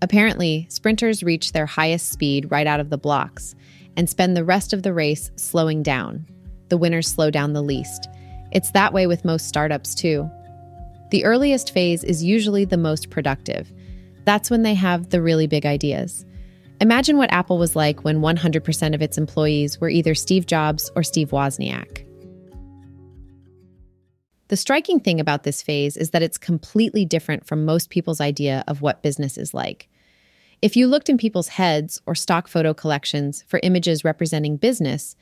Apparently, sprinters reach their highest speed right out of the blocks and spend the rest of the race slowing down. The winners slow down the least. It's that way with most startups, too. The earliest phase is usually the most productive. That's when they have the really big ideas. Imagine what Apple was like when 100% of its employees were either Steve Jobs or Steve Wozniak. The striking thing about this phase is that it's completely different from most people's idea of what business is like. If you looked in people's heads or stock photo collections for images representing business,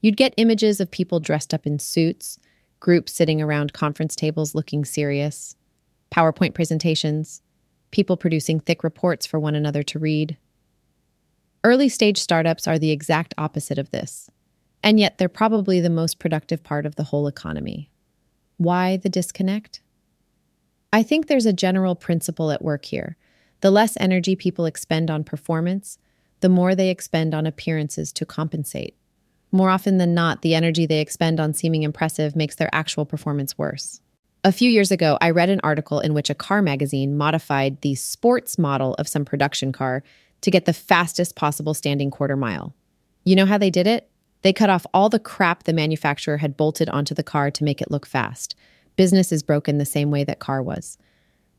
you'd get images of people dressed up in suits, groups sitting around conference tables looking serious, PowerPoint presentations, people producing thick reports for one another to read. Early stage startups are the exact opposite of this, and yet they're probably the most productive part of the whole economy. Why the disconnect? I think there's a general principle at work here. The less energy people expend on performance, the more they expend on appearances to compensate. More often than not, the energy they expend on seeming impressive makes their actual performance worse. A few years ago, I read an article in which a car magazine modified the sports model of some production car to get the fastest possible standing quarter mile. You know how they did it? They cut off all the crap the manufacturer had bolted onto the car to make it look fast. Business is broken the same way that car was.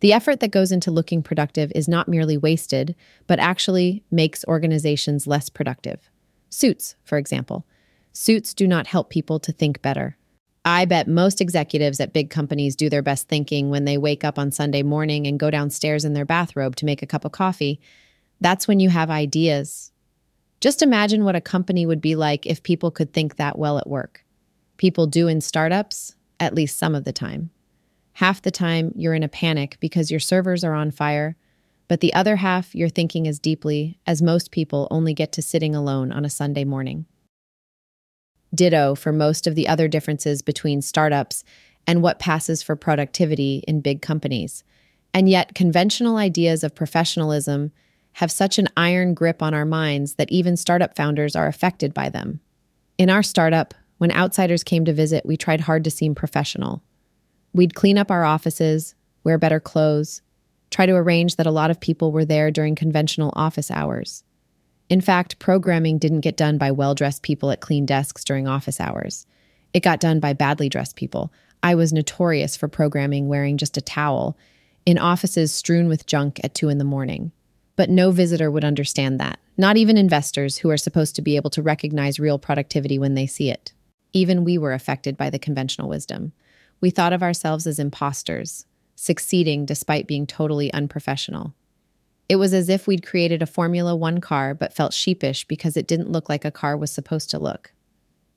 The effort that goes into looking productive is not merely wasted, but actually makes organizations less productive. Suits, for example. Suits do not help people to think better. I bet most executives at big companies do their best thinking when they wake up on Sunday morning and go downstairs in their bathrobe to make a cup of coffee. That's when you have ideas. Just imagine what a company would be like if people could think that well at work. People do in startups, at least some of the time. Half the time, you're in a panic because your servers are on fire, but the other half, you're thinking as deeply as most people only get to sitting alone on a Sunday morning. Ditto for most of the other differences between startups and what passes for productivity in big companies. And yet, conventional ideas of professionalism have such an iron grip on our minds that even startup founders are affected by them. In our startup, when outsiders came to visit, we tried hard to seem professional. We'd clean up our offices, wear better clothes, try to arrange that a lot of people were there during conventional office hours. In fact, programming didn't get done by well dressed people at clean desks during office hours. It got done by badly dressed people. I was notorious for programming wearing just a towel in offices strewn with junk at 2 in the morning. But no visitor would understand that, not even investors who are supposed to be able to recognize real productivity when they see it. Even we were affected by the conventional wisdom. We thought of ourselves as imposters, succeeding despite being totally unprofessional. It was as if we'd created a Formula One car but felt sheepish because it didn't look like a car was supposed to look.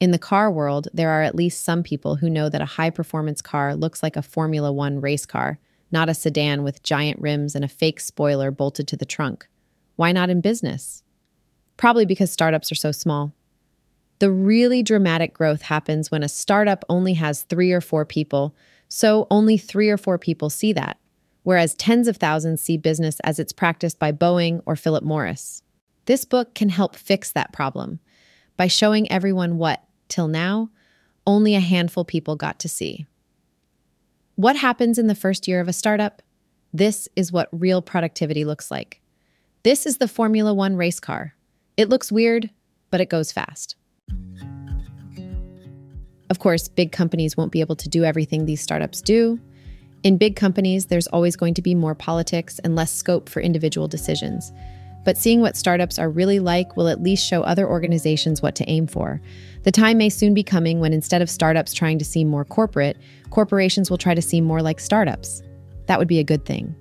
In the car world, there are at least some people who know that a high performance car looks like a Formula One race car, not a sedan with giant rims and a fake spoiler bolted to the trunk. Why not in business? Probably because startups are so small. The really dramatic growth happens when a startup only has three or four people, so only three or four people see that whereas tens of thousands see business as it's practiced by Boeing or Philip Morris. This book can help fix that problem by showing everyone what, till now, only a handful people got to see. What happens in the first year of a startup? This is what real productivity looks like. This is the Formula One race car. It looks weird, but it goes fast. Of course, big companies won't be able to do everything these startups do. In big companies, there's always going to be more politics and less scope for individual decisions. But seeing what startups are really like will at least show other organizations what to aim for. The time may soon be coming when instead of startups trying to seem more corporate, corporations will try to seem more like startups. That would be a good thing.